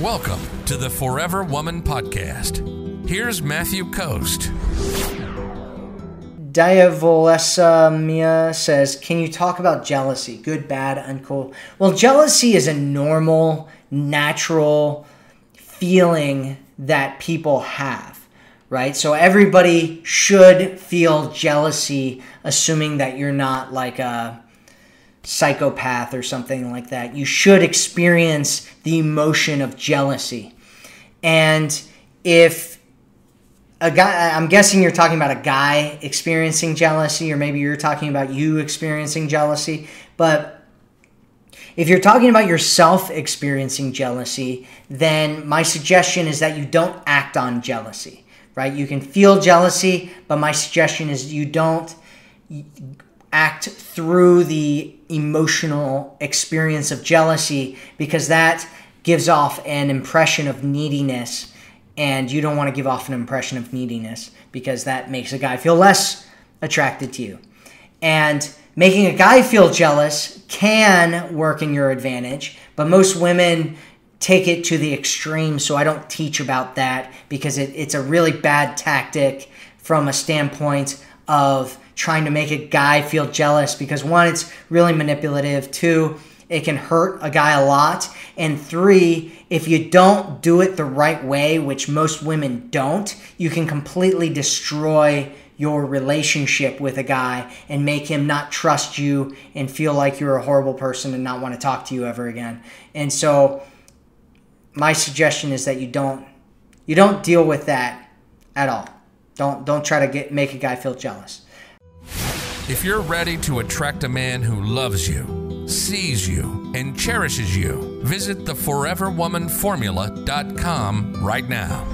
Welcome to the Forever Woman Podcast. Here's Matthew Coast. Diavolessa Mia says, Can you talk about jealousy? Good, bad, uncool. Well, jealousy is a normal, natural feeling that people have, right? So everybody should feel jealousy, assuming that you're not like a psychopath or something like that. You should experience the emotion of jealousy. And if a guy, I'm guessing you're talking about a guy experiencing jealousy, or maybe you're talking about you experiencing jealousy, but if you're talking about yourself experiencing jealousy, then my suggestion is that you don't act on jealousy, right? You can feel jealousy, but my suggestion is you don't act through the emotional experience of jealousy because that gives off an impression of neediness and you don't want to give off an impression of neediness because that makes a guy feel less attracted to you. And making a guy feel jealous can work in your advantage, but most women take it to the extreme, so I don't teach about that because it, it's a really bad tactic from a standpoint of trying to make a guy feel jealous because one, it's really manipulative. Two, it can hurt a guy a lot. And three, if you don't do it the right way, which most women don't, you can completely destroy your relationship with a guy and make him not trust you and feel like you're a horrible person and not want to talk to you ever again. And so my suggestion is that you don't you don't deal with that at all. Don't don't try to get make a guy feel jealous. If you're ready to attract a man who loves you, sees you, and cherishes you, visit theforeverwomanformula.com right now.